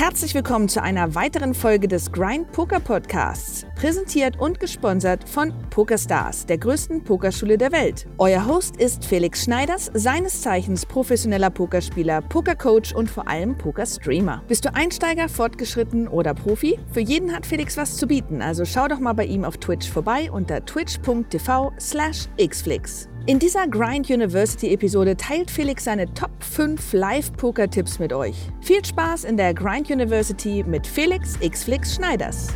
Herzlich willkommen zu einer weiteren Folge des Grind Poker Podcasts, präsentiert und gesponsert von PokerStars, der größten Pokerschule der Welt. Euer Host ist Felix Schneiders, seines Zeichens professioneller Pokerspieler, Pokercoach und vor allem Pokerstreamer. Bist du Einsteiger, fortgeschritten oder Profi? Für jeden hat Felix was zu bieten, also schau doch mal bei ihm auf Twitch vorbei unter twitch.tv/xflix. In dieser Grind University Episode teilt Felix seine Top 5 Live-Poker-Tipps mit euch. Viel Spaß in der Grind University mit Felix Xflix Schneiders.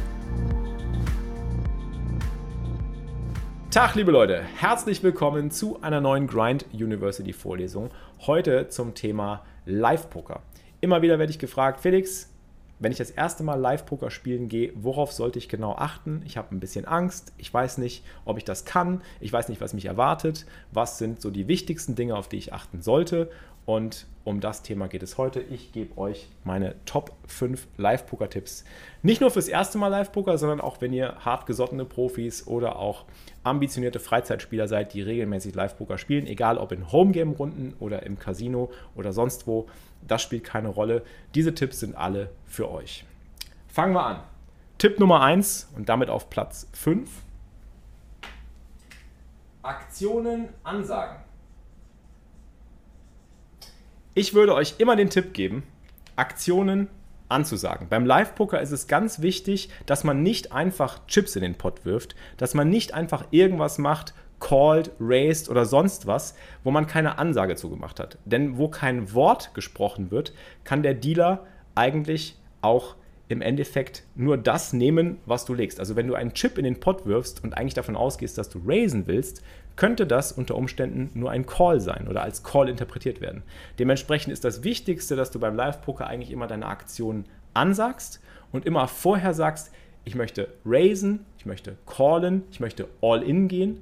Tag, liebe Leute, herzlich willkommen zu einer neuen Grind University Vorlesung. Heute zum Thema Live-Poker. Immer wieder werde ich gefragt, Felix, wenn ich das erste Mal Live-Poker spielen gehe, worauf sollte ich genau achten? Ich habe ein bisschen Angst, ich weiß nicht, ob ich das kann, ich weiß nicht, was mich erwartet, was sind so die wichtigsten Dinge, auf die ich achten sollte. Und um das Thema geht es heute. Ich gebe euch meine Top 5 Live-Poker-Tipps. Nicht nur fürs erste Mal Live-Poker, sondern auch wenn ihr hartgesottene Profis oder auch ambitionierte Freizeitspieler seid, die regelmäßig Live-Poker spielen, egal ob in Homegame-Runden oder im Casino oder sonst wo das spielt keine Rolle. Diese Tipps sind alle für euch. Fangen wir an. Tipp Nummer 1 und damit auf Platz 5. Aktionen ansagen. Ich würde euch immer den Tipp geben, Aktionen anzusagen. Beim Live-Poker ist es ganz wichtig, dass man nicht einfach Chips in den Pot wirft, dass man nicht einfach irgendwas macht, called, raised oder sonst was, wo man keine Ansage zugemacht hat. Denn wo kein Wort gesprochen wird, kann der Dealer eigentlich auch im Endeffekt nur das nehmen, was du legst. Also wenn du einen Chip in den Pot wirfst und eigentlich davon ausgehst, dass du raisen willst, könnte das unter Umständen nur ein Call sein oder als Call interpretiert werden. Dementsprechend ist das Wichtigste, dass du beim Live-Poker eigentlich immer deine Aktionen ansagst und immer vorher sagst, ich möchte raisen, ich möchte callen, ich möchte all-in gehen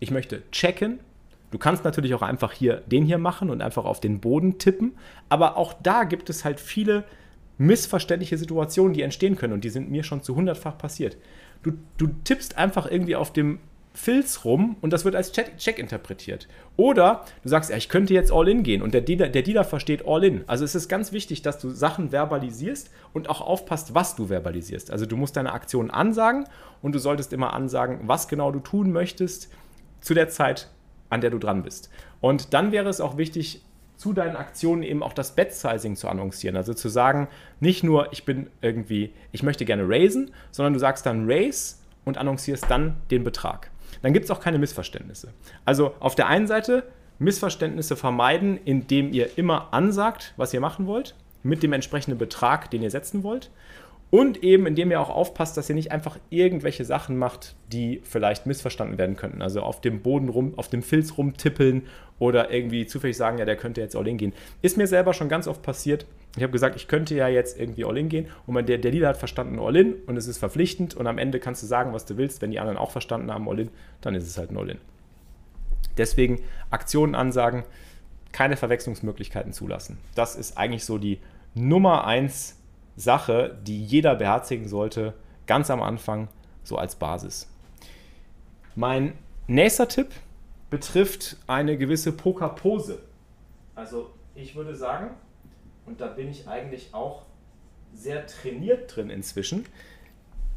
ich möchte checken. Du kannst natürlich auch einfach hier den hier machen und einfach auf den Boden tippen. Aber auch da gibt es halt viele missverständliche Situationen, die entstehen können. Und die sind mir schon zu hundertfach passiert. Du, du tippst einfach irgendwie auf dem Filz rum und das wird als Check, Check interpretiert. Oder du sagst, ja, ich könnte jetzt All-In gehen und der Dealer, der Dealer versteht All-In. Also es ist ganz wichtig, dass du Sachen verbalisierst und auch aufpasst, was du verbalisierst. Also du musst deine Aktionen ansagen und du solltest immer ansagen, was genau du tun möchtest zu der Zeit, an der du dran bist. Und dann wäre es auch wichtig, zu deinen Aktionen eben auch das Bet-Sizing zu annoncieren. Also zu sagen, nicht nur, ich bin irgendwie, ich möchte gerne raisen, sondern du sagst dann Raise und annoncierst dann den Betrag. Dann gibt es auch keine Missverständnisse. Also auf der einen Seite Missverständnisse vermeiden, indem ihr immer ansagt, was ihr machen wollt, mit dem entsprechenden Betrag, den ihr setzen wollt. Und eben, indem ihr auch aufpasst, dass ihr nicht einfach irgendwelche Sachen macht, die vielleicht missverstanden werden könnten. Also auf dem Boden rum, auf dem Filz rumtippeln oder irgendwie zufällig sagen, ja, der könnte jetzt All-In gehen. Ist mir selber schon ganz oft passiert. Ich habe gesagt, ich könnte ja jetzt irgendwie All-In gehen und der, der Leader hat verstanden All-In und es ist verpflichtend und am Ende kannst du sagen, was du willst. Wenn die anderen auch verstanden haben All-In, dann ist es halt ein All-In. Deswegen Aktionen ansagen, keine Verwechslungsmöglichkeiten zulassen. Das ist eigentlich so die Nummer eins Sache, die jeder beherzigen sollte, ganz am Anfang, so als Basis. Mein nächster Tipp betrifft eine gewisse Pokerpose. Also ich würde sagen, und da bin ich eigentlich auch sehr trainiert drin inzwischen,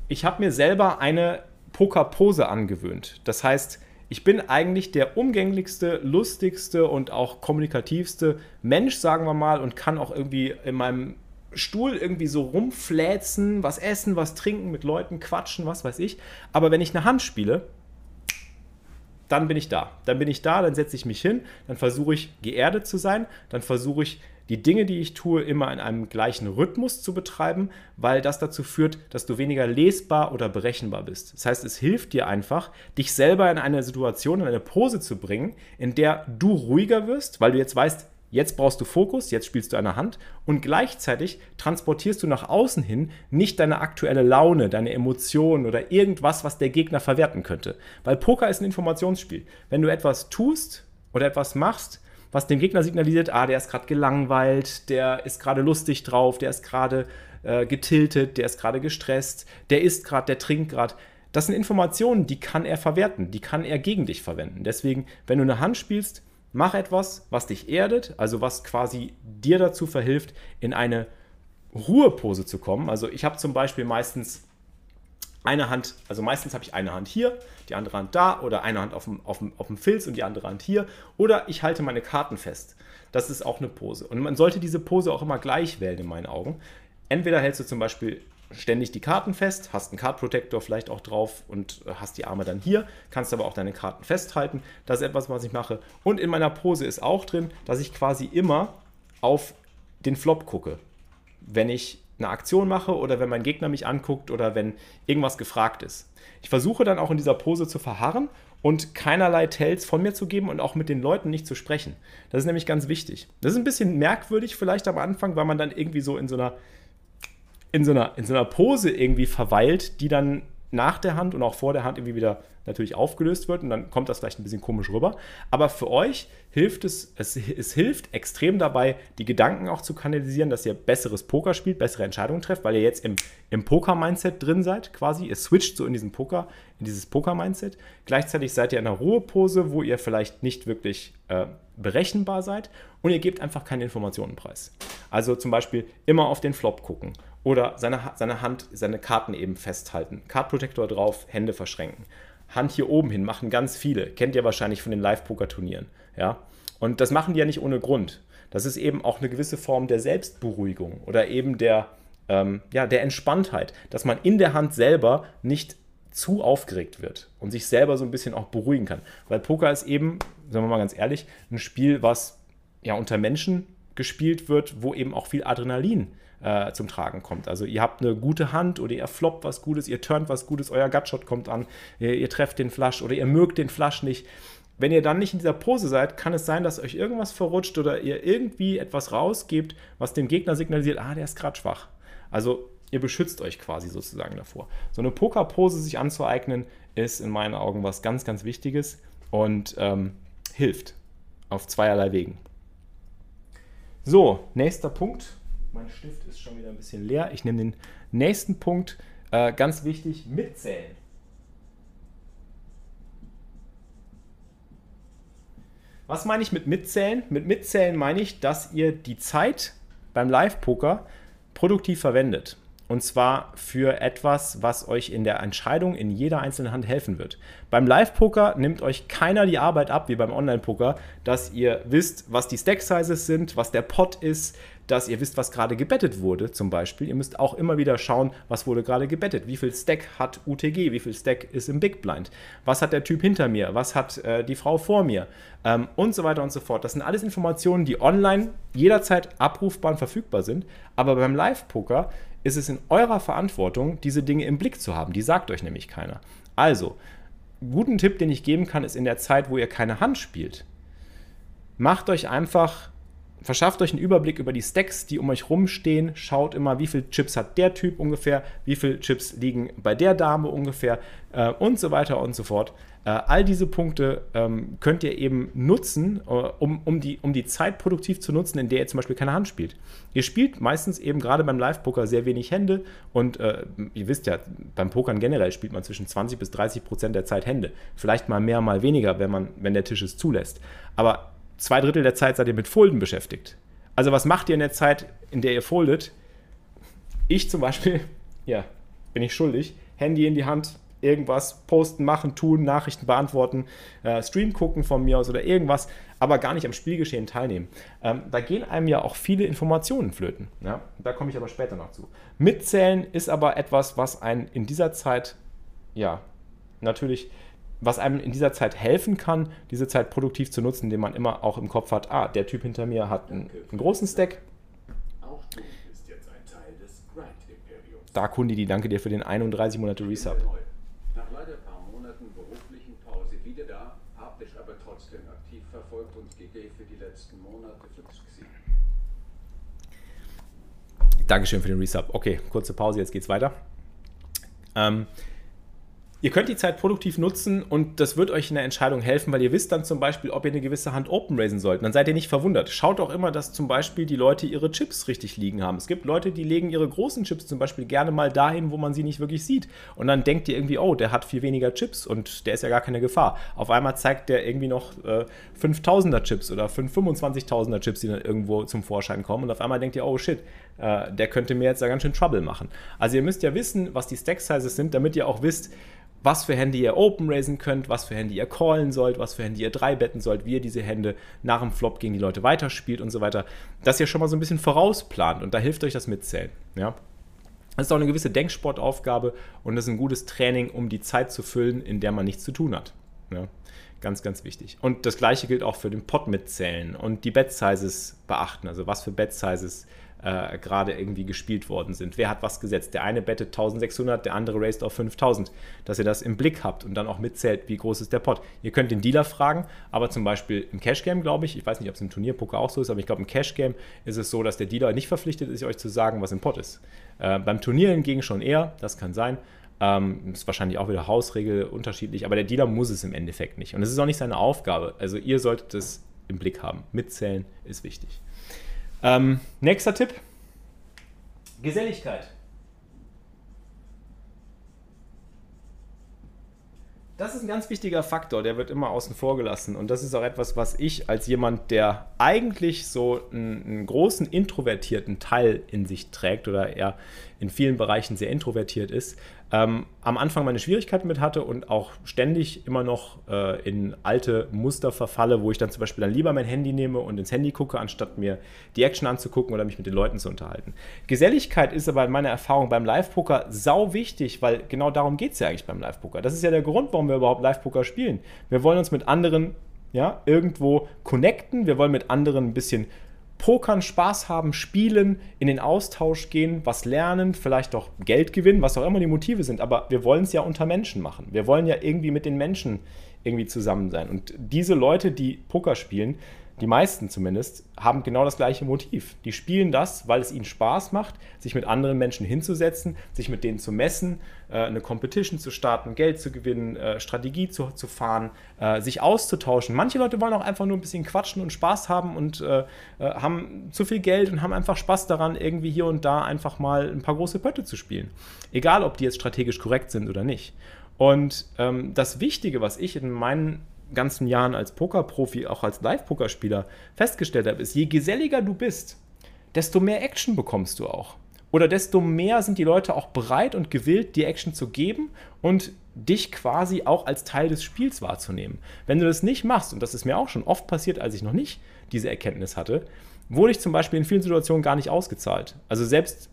ich habe mir selber eine Pokerpose angewöhnt. Das heißt, ich bin eigentlich der umgänglichste, lustigste und auch kommunikativste Mensch, sagen wir mal, und kann auch irgendwie in meinem Stuhl irgendwie so rumfläzen, was essen, was trinken, mit Leuten quatschen, was weiß ich. Aber wenn ich eine Hand spiele, dann bin ich da. Dann bin ich da, dann setze ich mich hin, dann versuche ich geerdet zu sein, dann versuche ich die Dinge, die ich tue, immer in einem gleichen Rhythmus zu betreiben, weil das dazu führt, dass du weniger lesbar oder berechenbar bist. Das heißt, es hilft dir einfach, dich selber in eine Situation, in eine Pose zu bringen, in der du ruhiger wirst, weil du jetzt weißt, Jetzt brauchst du Fokus, jetzt spielst du eine Hand und gleichzeitig transportierst du nach außen hin nicht deine aktuelle Laune, deine Emotionen oder irgendwas, was der Gegner verwerten könnte. Weil Poker ist ein Informationsspiel. Wenn du etwas tust oder etwas machst, was dem Gegner signalisiert, ah, der ist gerade gelangweilt, der ist gerade lustig drauf, der ist gerade äh, getiltet, der ist gerade gestresst, der isst gerade, der trinkt gerade. Das sind Informationen, die kann er verwerten, die kann er gegen dich verwenden. Deswegen, wenn du eine Hand spielst, Mach etwas, was dich erdet, also was quasi dir dazu verhilft, in eine Ruhepose zu kommen. Also ich habe zum Beispiel meistens eine Hand, also meistens habe ich eine Hand hier, die andere Hand da oder eine Hand auf dem, auf, dem, auf dem Filz und die andere Hand hier oder ich halte meine Karten fest. Das ist auch eine Pose. Und man sollte diese Pose auch immer gleich wählen in meinen Augen. Entweder hältst du zum Beispiel ständig die Karten fest, hast einen Card Protector vielleicht auch drauf und hast die Arme dann hier, kannst aber auch deine Karten festhalten. Das ist etwas, was ich mache. Und in meiner Pose ist auch drin, dass ich quasi immer auf den Flop gucke. Wenn ich eine Aktion mache oder wenn mein Gegner mich anguckt oder wenn irgendwas gefragt ist. Ich versuche dann auch in dieser Pose zu verharren und keinerlei Tells von mir zu geben und auch mit den Leuten nicht zu sprechen. Das ist nämlich ganz wichtig. Das ist ein bisschen merkwürdig vielleicht am Anfang, weil man dann irgendwie so in so einer in so einer, in so einer Pose irgendwie verweilt, die dann nach der Hand und auch vor der Hand irgendwie wieder natürlich aufgelöst wird und dann kommt das vielleicht ein bisschen komisch rüber. Aber für euch hilft es, es, es hilft extrem dabei, die Gedanken auch zu kanalisieren, dass ihr besseres Poker spielt, bessere Entscheidungen trefft, weil ihr jetzt im, im Poker-Mindset drin seid quasi. Ihr switcht so in diesen Poker, in dieses Poker-Mindset. Gleichzeitig seid ihr in einer Ruhepose, wo ihr vielleicht nicht wirklich äh, berechenbar seid und ihr gebt einfach keine Informationen preis. Also zum Beispiel immer auf den Flop gucken oder seine, seine Hand, seine Karten eben festhalten. Card Protector drauf, Hände verschränken. Hand hier oben hin machen ganz viele. Kennt ihr wahrscheinlich von den Live-Poker-Turnieren. Ja? Und das machen die ja nicht ohne Grund. Das ist eben auch eine gewisse Form der Selbstberuhigung oder eben der, ähm, ja, der Entspanntheit, dass man in der Hand selber nicht zu aufgeregt wird und sich selber so ein bisschen auch beruhigen kann. Weil Poker ist eben, sagen wir mal ganz ehrlich, ein Spiel, was ja unter Menschen gespielt wird, wo eben auch viel Adrenalin äh, zum Tragen kommt. Also ihr habt eine gute Hand oder ihr floppt was Gutes, ihr turnt was Gutes, euer Gutshot kommt an, ihr, ihr trefft den Flush oder ihr mögt den Flush nicht. Wenn ihr dann nicht in dieser Pose seid, kann es sein, dass euch irgendwas verrutscht oder ihr irgendwie etwas rausgebt, was dem Gegner signalisiert, ah, der ist gerade schwach. Also ihr beschützt euch quasi sozusagen davor. So eine Pokerpose sich anzueignen, ist in meinen Augen was ganz, ganz Wichtiges und ähm, hilft auf zweierlei Wegen. So, nächster Punkt. Mein Stift ist schon wieder ein bisschen leer. Ich nehme den nächsten Punkt. Äh, ganz wichtig, mitzählen. Was meine ich mit mitzählen? Mit mitzählen meine ich, dass ihr die Zeit beim Live-Poker produktiv verwendet. Und zwar für etwas, was euch in der Entscheidung in jeder einzelnen Hand helfen wird. Beim Live-Poker nimmt euch keiner die Arbeit ab, wie beim Online-Poker, dass ihr wisst, was die Stack-Sizes sind, was der Pot ist, dass ihr wisst, was gerade gebettet wurde, zum Beispiel. Ihr müsst auch immer wieder schauen, was wurde gerade gebettet. Wie viel Stack hat UTG? Wie viel Stack ist im Big Blind? Was hat der Typ hinter mir? Was hat äh, die Frau vor mir? Ähm, und so weiter und so fort. Das sind alles Informationen, die online jederzeit abrufbar und verfügbar sind. Aber beim Live-Poker ist es in eurer Verantwortung, diese Dinge im Blick zu haben. Die sagt euch nämlich keiner. Also, guten Tipp, den ich geben kann, ist in der Zeit, wo ihr keine Hand spielt, macht euch einfach, verschafft euch einen Überblick über die Stacks, die um euch rumstehen, schaut immer, wie viele Chips hat der Typ ungefähr, wie viele Chips liegen bei der Dame ungefähr äh, und so weiter und so fort. Äh, all diese Punkte ähm, könnt ihr eben nutzen, äh, um, um, die, um die Zeit produktiv zu nutzen, in der ihr zum Beispiel keine Hand spielt. Ihr spielt meistens eben gerade beim Live-Poker sehr wenig Hände und äh, ihr wisst ja, beim Pokern generell spielt man zwischen 20 bis 30 Prozent der Zeit Hände. Vielleicht mal mehr, mal weniger, wenn, man, wenn der Tisch es zulässt. Aber zwei Drittel der Zeit seid ihr mit Folden beschäftigt. Also was macht ihr in der Zeit, in der ihr foldet? Ich zum Beispiel, ja, bin ich schuldig, Handy in die Hand, irgendwas posten, machen, tun, Nachrichten beantworten, äh, Stream gucken von mir aus oder irgendwas, aber gar nicht am Spielgeschehen teilnehmen. Ähm, da gehen einem ja auch viele Informationen flöten. Ja? Da komme ich aber später noch zu. Mitzählen ist aber etwas, was einen in dieser Zeit, ja, natürlich, was einem in dieser Zeit helfen kann, diese Zeit produktiv zu nutzen, indem man immer auch im Kopf hat, ah, der Typ hinter mir hat einen, einen großen Stack. Auch du bist jetzt ein Teil des Grind Imperiums. Da, Kundi, die danke dir für den 31 Monate Resub. Dankeschön für den Resub. Okay, kurze Pause, jetzt geht's weiter. Ähm, Ihr könnt die Zeit produktiv nutzen und das wird euch in der Entscheidung helfen, weil ihr wisst dann zum Beispiel, ob ihr eine gewisse Hand open raisen sollt. Dann seid ihr nicht verwundert. Schaut auch immer, dass zum Beispiel die Leute ihre Chips richtig liegen haben. Es gibt Leute, die legen ihre großen Chips zum Beispiel gerne mal dahin, wo man sie nicht wirklich sieht. Und dann denkt ihr irgendwie, oh, der hat viel weniger Chips und der ist ja gar keine Gefahr. Auf einmal zeigt der irgendwie noch äh, 5000er Chips oder 25.000er Chips, die dann irgendwo zum Vorschein kommen. Und auf einmal denkt ihr, oh shit, äh, der könnte mir jetzt da ganz schön Trouble machen. Also ihr müsst ja wissen, was die Stack Sizes sind, damit ihr auch wisst, was für Hände ihr open raisen könnt, was für Hände ihr callen sollt, was für Hände ihr drei betten sollt, wie ihr diese Hände nach dem Flop gegen die Leute weiterspielt und so weiter. Dass ihr schon mal so ein bisschen vorausplant und da hilft euch das Mitzählen. Ja? Das ist auch eine gewisse Denksportaufgabe und das ist ein gutes Training, um die Zeit zu füllen, in der man nichts zu tun hat. Ja? Ganz, ganz wichtig. Und das gleiche gilt auch für den Pot mitzählen und die Bet Sizes beachten. Also was für Bet Sizes äh, gerade irgendwie gespielt worden sind. Wer hat was gesetzt? Der eine bettet 1600, der andere raced auf 5000. Dass ihr das im Blick habt und dann auch mitzählt, wie groß ist der Pot. Ihr könnt den Dealer fragen, aber zum Beispiel im Cash Game, glaube ich, ich weiß nicht, ob es im Turnierpoker auch so ist, aber ich glaube, im Cash Game ist es so, dass der Dealer nicht verpflichtet ist, euch zu sagen, was im Pot ist. Äh, beim Turnier hingegen schon eher, das kann sein. Ähm, ist wahrscheinlich auch wieder Hausregel unterschiedlich, aber der Dealer muss es im Endeffekt nicht. Und es ist auch nicht seine Aufgabe. Also ihr solltet es im Blick haben. Mitzählen ist wichtig. Ähm, nächster Tipp: Geselligkeit. Das ist ein ganz wichtiger Faktor, der wird immer außen vor gelassen. Und das ist auch etwas, was ich als jemand, der eigentlich so einen, einen, großen introvertierten Teil in sich trägt oder eher in vielen Bereichen sehr introvertiert ist, ähm, am Anfang meine Schwierigkeiten mit hatte und auch ständig immer noch äh, in alte Muster verfalle, wo ich dann zum Beispiel dann lieber mein Handy nehme und ins Handy gucke, anstatt mir die Action anzugucken oder mich mit den Leuten zu unterhalten. Geselligkeit ist aber in meiner Erfahrung beim Live-Poker sau wichtig, weil genau darum geht es ja eigentlich beim Live-Poker. Das ist ja der Grund, warum wir überhaupt Live-Poker spielen. Wir wollen uns mit anderen ja, irgendwo connecten, wir wollen mit anderen ein bisschen Pokern, Spaß haben, spielen, in den Austausch gehen, was lernen, vielleicht auch Geld gewinnen, was auch immer die Motive sind. Aber wir wollen es ja unter Menschen machen. Wir wollen ja irgendwie mit den Menschen irgendwie zusammen sein. Und diese Leute, die Poker spielen, die meisten zumindest, haben genau das gleiche Motiv. Die spielen das, weil es ihnen Spaß macht, sich mit anderen Menschen hinzusetzen, sich mit denen zu messen, äh, eine Competition zu starten, Geld zu gewinnen, äh, Strategie zu, zu fahren, äh, sich auszutauschen. Manche Leute wollen auch einfach nur ein bisschen quatschen und Spaß haben und haben zu viel Geld und haben einfach Spaß daran, irgendwie hier und da einfach mal ein paar große Pötte zu spielen. Egal, ob die jetzt strategisch korrekt sind oder nicht. Und ähm, das Wichtige, was ich in meinen ganzen Jahren als Pokerprofi, auch als Live-Pokerspieler festgestellt habe, ist, je geselliger du bist, desto mehr Action bekommst du auch. Oder desto mehr sind die Leute auch bereit und gewillt, dir Action zu geben und dich quasi auch als Teil des Spiels wahrzunehmen. Wenn du das nicht machst, und das ist mir auch schon oft passiert, als ich noch nicht diese Erkenntnis hatte, wurde ich zum Beispiel in vielen Situationen gar nicht ausgezahlt. Also selbst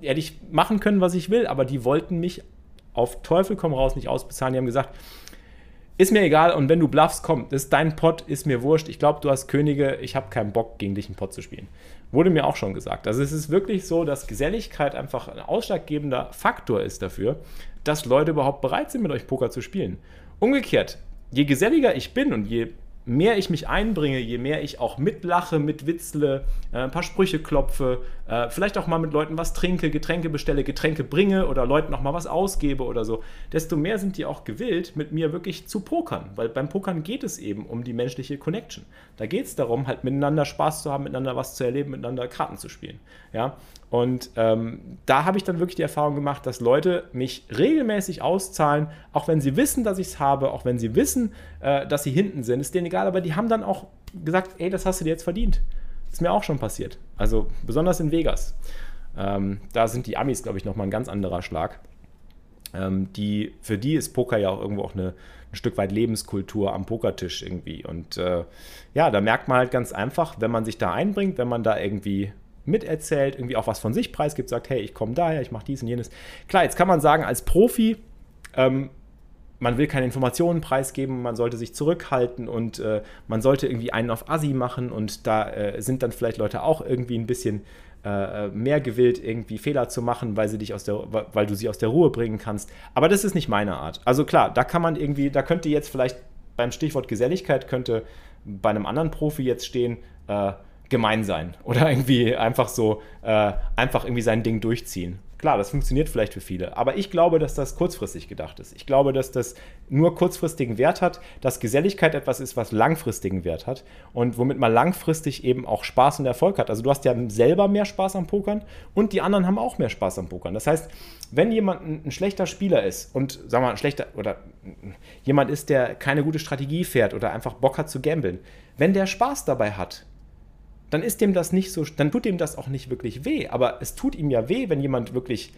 hätte ich machen können, was ich will, aber die wollten mich auf Teufel komm raus nicht ausbezahlen. Die haben gesagt, ist mir egal und wenn du bluffst, komm, das ist dein Pot, ist mir wurscht. Ich glaube, du hast Könige, ich habe keinen Bock, gegen dich einen Pot zu spielen. Wurde mir auch schon gesagt. Also es ist wirklich so, dass Geselligkeit einfach ein ausschlaggebender Faktor ist dafür, dass Leute überhaupt bereit sind, mit euch Poker zu spielen. Umgekehrt, je geselliger ich bin und je mehr ich mich einbringe, je mehr ich auch mitlache, mitwitzle, äh, ein paar Sprüche klopfe, äh, vielleicht auch mal mit Leuten was trinke, Getränke bestelle, Getränke bringe oder Leuten noch mal was ausgebe oder so, desto mehr sind die auch gewillt, mit mir wirklich zu pokern. Weil beim Pokern geht es eben um die menschliche Connection. Da geht es darum, halt miteinander Spaß zu haben, miteinander was zu erleben, miteinander Karten zu spielen. Ja? Und ähm, da habe ich dann wirklich die Erfahrung gemacht, dass Leute mich regelmäßig auszahlen, auch wenn sie wissen, dass ich es habe, auch wenn sie wissen, äh, dass sie hinten sind, ist denen egal, aber die haben dann auch gesagt, ey, das hast du dir jetzt verdient. Ist mir auch schon passiert. Also besonders in Vegas. Ähm, da sind die Amis, glaube ich, nochmal ein ganz anderer Schlag. Ähm, die, für die ist Poker ja auch irgendwo auch eine, ein Stück weit Lebenskultur am Pokertisch irgendwie. Und äh, ja, da merkt man halt ganz einfach, wenn man sich da einbringt, wenn man da irgendwie miterzählt, irgendwie auch was von sich preisgibt, sagt, hey, ich komme daher, ich mache dies und jenes. Klar, jetzt kann man sagen, als Profi, ähm, man will keine Informationen preisgeben, man sollte sich zurückhalten und äh, man sollte irgendwie einen auf Assi machen und da äh, sind dann vielleicht Leute auch irgendwie ein bisschen äh, mehr gewillt, irgendwie Fehler zu machen, weil sie dich aus der, weil du sie aus der Ruhe bringen kannst. Aber das ist nicht meine Art. Also klar, da kann man irgendwie, da könnte jetzt vielleicht beim Stichwort Geselligkeit könnte bei einem anderen Profi jetzt stehen, äh, gemein sein oder irgendwie einfach so, äh, einfach irgendwie sein Ding durchziehen. Klar, das funktioniert vielleicht für viele, aber ich glaube, dass das kurzfristig gedacht ist. Ich glaube, dass das nur kurzfristigen Wert hat, dass Geselligkeit etwas ist, was langfristigen Wert hat und womit man langfristig eben auch Spaß und Erfolg hat. Also du hast ja selber mehr Spaß am Pokern und die anderen haben auch mehr Spaß am Pokern. Das heißt, wenn jemand ein, schlechter Spieler ist und, sagen wir mal, ein schlechter oder jemand ist, der keine gute Strategie fährt oder einfach Bock hat zu gambeln, wenn der Spaß dabei hat, dann ist dem das nicht so, dann tut dem das auch nicht wirklich weh. Aber es tut ihm ja weh, wenn jemand wirklich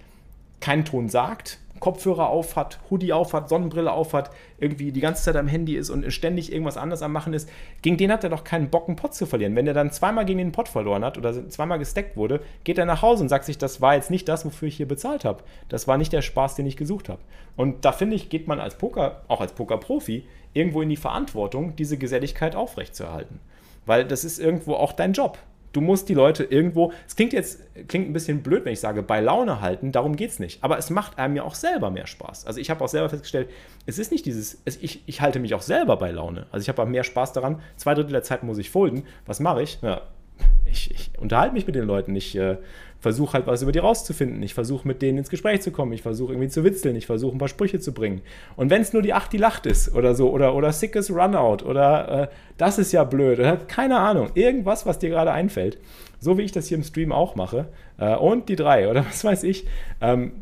keinen Ton sagt, Kopfhörer auf hat, Hoodie auf hat, Sonnenbrille auf hat, irgendwie die ganze Zeit am Handy ist und ständig irgendwas anderes am Machen ist. Gegen den hat er doch keinen Bock, einen Pott zu verlieren. Wenn er dann zweimal gegen den Pott verloren hat oder zweimal gesteckt wurde, geht er nach Hause und sagt sich, das war jetzt nicht das, wofür ich hier bezahlt habe. Das war nicht der Spaß, den ich gesucht habe. Und da finde ich, geht man als Poker, auch als Pokerprofi, irgendwo in die Verantwortung, diese Geselligkeit aufrechtzuerhalten. Weil das ist irgendwo auch dein Job. Du musst die Leute irgendwo, es klingt jetzt, klingt ein bisschen blöd, wenn ich sage, bei Laune halten, darum geht es nicht. Aber es macht einem ja auch selber mehr Spaß. Also ich habe auch selber festgestellt, es ist nicht dieses, es, ich, ich halte mich auch selber bei Laune. Also ich habe auch mehr Spaß daran, zwei Drittel der Zeit muss ich folden. Was mache ich? Ja, ich, ich unterhalte mich mit den Leuten. Ich äh, versuche halt was über die rauszufinden. Ich versuche mit denen ins Gespräch zu kommen. Ich versuche irgendwie zu witzeln. Ich versuche ein paar Sprüche zu bringen. Und wenn es nur die Acht, die lacht ist oder so, oder, oder sickes Runout oder äh, das ist ja blöd oder keine Ahnung, irgendwas, was dir gerade einfällt, so wie ich das hier im Stream auch mache, äh, und die drei oder was weiß ich, ähm,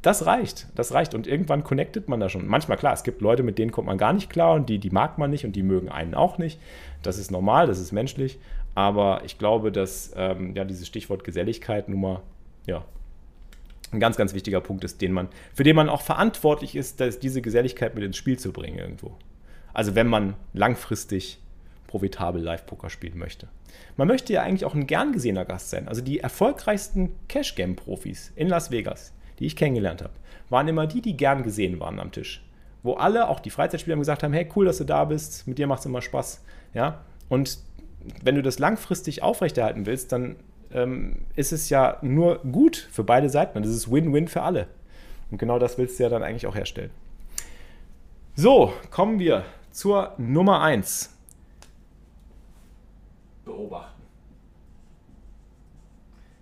das reicht, das reicht. Und irgendwann connectet man da schon. Manchmal, klar, es gibt Leute, mit denen kommt man gar nicht klar und die, die mag man nicht und die mögen einen auch nicht. Das ist normal, das ist menschlich. Aber ich glaube, dass ähm, ja, dieses Stichwort Geselligkeit nun mal ja, ein ganz, ganz wichtiger Punkt ist, den man, für den man auch verantwortlich ist, dass diese Geselligkeit mit ins Spiel zu bringen irgendwo. Also wenn man langfristig profitabel Live-Poker spielen möchte. Man möchte ja eigentlich auch ein gern gesehener Gast sein. Also die erfolgreichsten Cash-Game-Profis in Las Vegas, die ich kennengelernt habe, waren immer die, die gern gesehen waren am Tisch. Wo alle, auch die Freizeitspieler, gesagt haben, hey, cool, dass du da bist, mit dir macht es immer Spaß. Ja? Und wenn du das langfristig aufrechterhalten willst, dann ähm, ist es ja nur gut für beide Seiten. Das ist Win-Win für alle. Und genau das willst du ja dann eigentlich auch herstellen. So, kommen wir zur Nummer 1. Beobachten.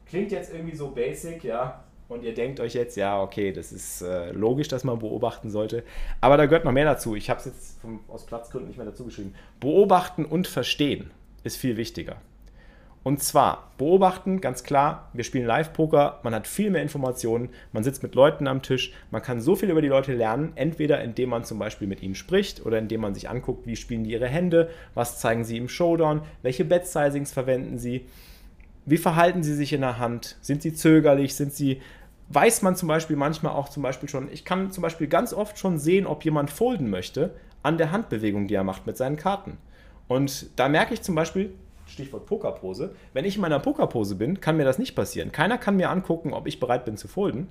Klingt jetzt irgendwie so basic, ja. Und ihr denkt euch jetzt, ja, okay, das ist äh, logisch, dass man beobachten sollte. Aber da gehört noch mehr dazu. Ich habe es jetzt vom, aus Platzgründen nicht mehr dazu geschrieben. Beobachten und verstehen ist viel wichtiger. Und zwar beobachten, ganz klar, wir spielen Live-Poker, man hat viel mehr Informationen, man sitzt mit Leuten am Tisch, man kann so viel über die Leute lernen, entweder indem man zum Beispiel mit ihnen spricht oder indem man sich anguckt, wie spielen die ihre Hände, was zeigen sie im Showdown, welche Bet-Sizings verwenden sie, wie verhalten sie sich in der Hand, sind sie zögerlich, sind sie, weiß man zum Beispiel manchmal auch zum Beispiel schon, ich kann zum Beispiel ganz oft schon sehen, ob jemand folden möchte, an der Handbewegung, die er macht mit seinen Karten. Und da merke ich zum Beispiel, Stichwort Pokerpose, wenn ich in meiner Pokerpose bin, kann mir das nicht passieren. Keiner kann mir angucken, ob ich bereit bin zu folden.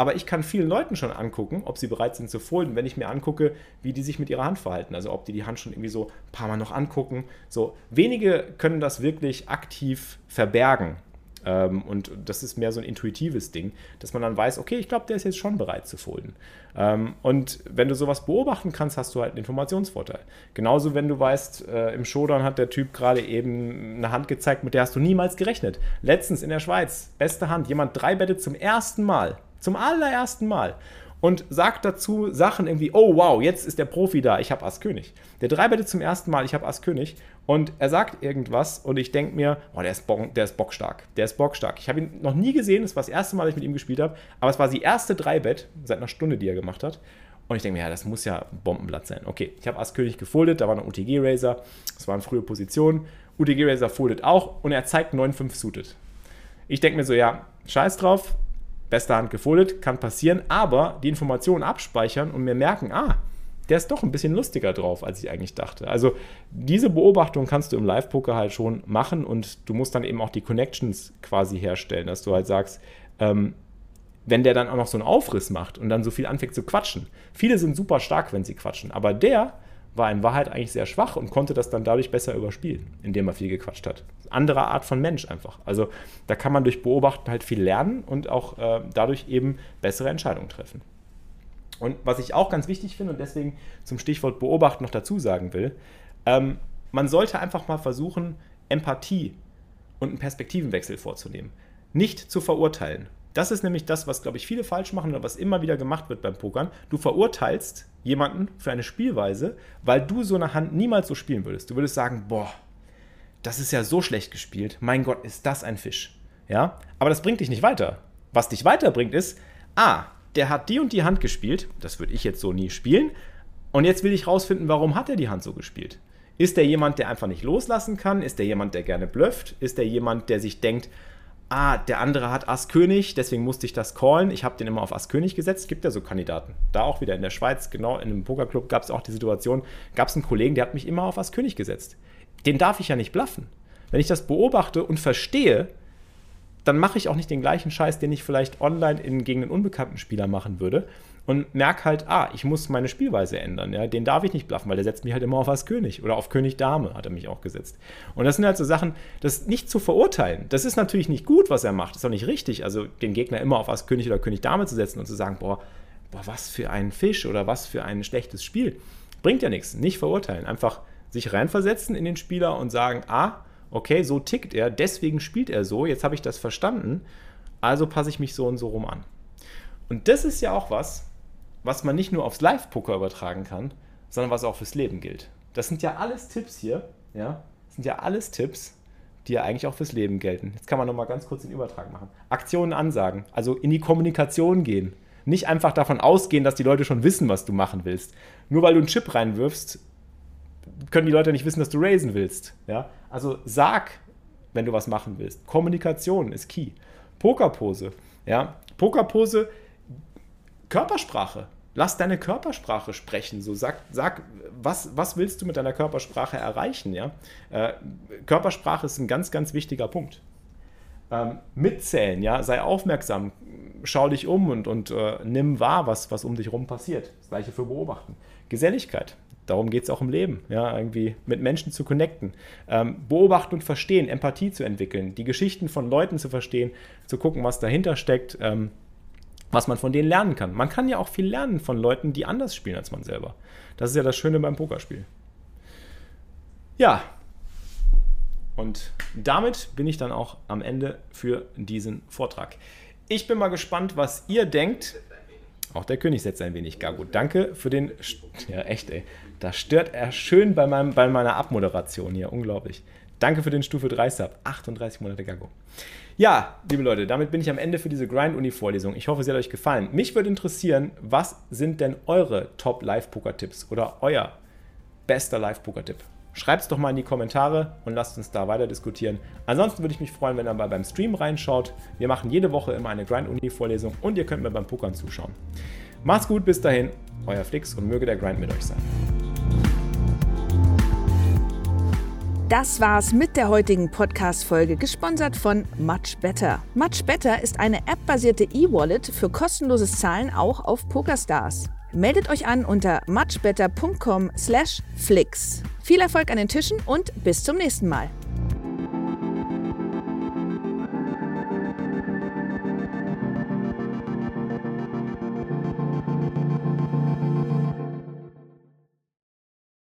Aber ich kann vielen Leuten schon angucken, ob sie bereit sind zu folden, wenn ich mir angucke, wie die sich mit ihrer Hand verhalten. Also ob die die Hand schon irgendwie so ein paar Mal noch angucken. So wenige können das wirklich aktiv verbergen. Ähm, und das ist mehr so ein intuitives Ding, dass man dann weiß, okay, ich glaube, der ist jetzt schon bereit zu folden. Ähm, und wenn du sowas beobachten kannst, hast du halt einen Informationsvorteil. Genauso, wenn du weißt, äh, im Showdown hat der Typ gerade eben eine Hand gezeigt, mit der hast du niemals gerechnet. Letztens in der Schweiz, beste Hand, jemand drei bettet zum ersten Mal. Zum allerersten Mal und sagt dazu Sachen irgendwie, oh wow, jetzt ist der Profi da, ich habe Ass König. Der dreibettet zum ersten Mal, ich habe Ass König und er sagt irgendwas und ich denke mir, oh, der ist, Bo der ist bockstark, der ist bockstark. Ich habe ihn noch nie gesehen, das war das erste Mal, dass ich mit ihm gespielt habe, aber es war die erste Dreibett seit einer Stunde, die er gemacht hat. Und ich denke mir, ja, das muss ja Bombenblatt sein. Okay, ich habe Ass König gefoldet, da war eine UTG Racer, das waren frühe Positionen. UTG Racer foldet auch und er zeigt 9-5 suited. Ich denke mir so, ja, scheiß drauf, beste Hand gefoldet, kann passieren, aber die Informationen abspeichern und mir merken, ah, der ist doch ein bisschen lustiger drauf, als ich eigentlich dachte. Also diese Beobachtung kannst du im Live-Poker halt schon machen und du musst dann eben auch die Connections quasi herstellen, dass du halt sagst, ähm, wenn der dann auch noch so einen Aufriss macht und dann so viel anfängt zu quatschen. Viele sind super stark, wenn sie quatschen, aber der war in Wahrheit eigentlich sehr schwach und konnte das dann dadurch besser überspielen, indem er viel gequatscht hat. Andere Art von Mensch einfach. Also da kann man durch Beobachten halt viel lernen und auch äh, dadurch eben bessere Entscheidungen treffen. Und was ich auch ganz wichtig finde und deswegen zum Stichwort Beobachten noch dazu sagen will, ähm, man sollte einfach mal versuchen, Empathie und einen Perspektivenwechsel vorzunehmen. Nicht zu verurteilen. Das ist nämlich das, was, glaube ich, viele falsch machen oder was immer wieder gemacht wird beim Pokern. Du verurteilst jemanden für eine Spielweise, weil du so eine Hand niemals so spielen würdest. Du würdest sagen, boah, das ist ja so schlecht gespielt. Mein Gott, ist das ein Fisch. Ja, aber das bringt dich nicht weiter. Was dich weiterbringt ist, ah, der hat die und die Hand gespielt. Das würde ich jetzt so nie spielen. Und jetzt will ich rausfinden, warum hat er die Hand so gespielt? Ist der jemand, der einfach nicht loslassen kann? Ist der jemand, der gerne blufft? Ist der jemand, der sich denkt, ah, der andere hat Ass König, deswegen musste ich das callen. Ich habe den immer auf Ass König gesetzt. Gibt ja so Kandidaten. Da auch wieder in der Schweiz, genau in einem Pokerclub gab es auch die Situation, gab es einen Kollegen, der hat mich immer auf Ass König gesetzt. Den darf ich ja nicht bluffen. Wenn ich das beobachte und verstehe, dann mache ich auch nicht den gleichen Scheiß, den ich vielleicht online in, gegen einen unbekannten Spieler machen würde und merke halt, ah, ich muss meine Spielweise ändern. Ja? Den darf ich nicht bluffen, weil der setzt mich halt immer auf Ass König oder auf König Dame hat er mich auch gesetzt. Und das sind halt so Sachen, das nicht zu verurteilen. Das ist natürlich nicht gut, was er macht. Das ist auch nicht richtig. Also den Gegner immer auf Ass König oder König Dame zu setzen und zu sagen, boah, boah, was für ein Fisch oder was für ein schlechtes Spiel. Bringt ja nichts. Nicht verurteilen. Einfach sich reinversetzen in den Spieler und sagen, ah, okay, so tickt er, deswegen spielt er so, jetzt habe ich das verstanden, also passe ich mich so und so rum an. Und das ist ja auch was, was man nicht nur aufs Live-Poker übertragen kann, sondern was auch fürs Leben gilt. Das sind ja alles Tipps hier, ja, das sind ja alles Tipps, die ja eigentlich auch fürs Leben gelten. Jetzt kann man nochmal ganz kurz den Übertrag machen. Aktionen ansagen, also in die Kommunikation gehen. Nicht einfach davon ausgehen, dass die Leute schon wissen, was du machen willst. Nur weil du einen Chip reinwirfst, können die Leute nicht wissen, dass du raisen willst. Ja? Also sag, wenn du was machen willst. Kommunikation ist key. Pokerpose. Ja? Pokerpose Körpersprache. Lass deine Körpersprache sprechen. So sag, sag was, was willst du mit deiner Körpersprache erreichen? Ja? Äh, Körpersprache ist ein ganz, ganz wichtiger Punkt. Ähm, mitzählen, ja, sei aufmerksam, schau dich um und, und äh, nimm wahr, was, was um dich herum passiert. Das gleiche für Beobachten. Geselligkeit, darum geht es auch im Leben, ja, irgendwie mit Menschen zu connecten, ähm, beobachten und verstehen, Empathie zu entwickeln, die Geschichten von Leuten zu verstehen, zu gucken, was dahinter steckt. Ähm, was man von denen lernen kann. Man kann ja auch viel lernen von Leuten, die anders spielen als man selber. Das ist ja das Schöne beim Pokerspiel. Ja, und damit bin ich dann auch am Ende für diesen Vortrag. Ich bin mal gespannt, was ihr denkt. Auch der König setzt ein wenig gar gut. Danke für den. Ja, echt, ey. Da stört er schön bei, meinem, bei meiner Abmoderation hier. Unglaublich. Danke für den Stufe 3 Sub. 38 Monate Gago. Ja, liebe Leute, damit bin ich am Ende für diese Grind-Uni-Vorlesung. Ich hoffe, sie hat euch gefallen. Mich würde interessieren, was sind denn eure Top-Live-Poker-Tipps oder euer bester Live-Poker-Tipp? Schreibt es doch mal in die Kommentare und lasst uns da weiter diskutieren. Ansonsten würde ich mich freuen, wenn ihr mal beim Stream reinschaut. Wir machen jede Woche immer eine Grind-Uni-Vorlesung und ihr könnt mir beim Pokern zuschauen. Macht's gut, bis dahin, euer Flix und möge der Grind mit euch sein. Das war's mit der heutigen Podcast-Folge, gesponsert von Much Better. Much Better ist eine App-basierte E-Wallet für kostenloses Zahlen auch auf PokerStars. Meldet euch an unter muchbetter.com/flix. Viel Erfolg an den Tischen und bis zum nächsten Mal.